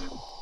Johnson.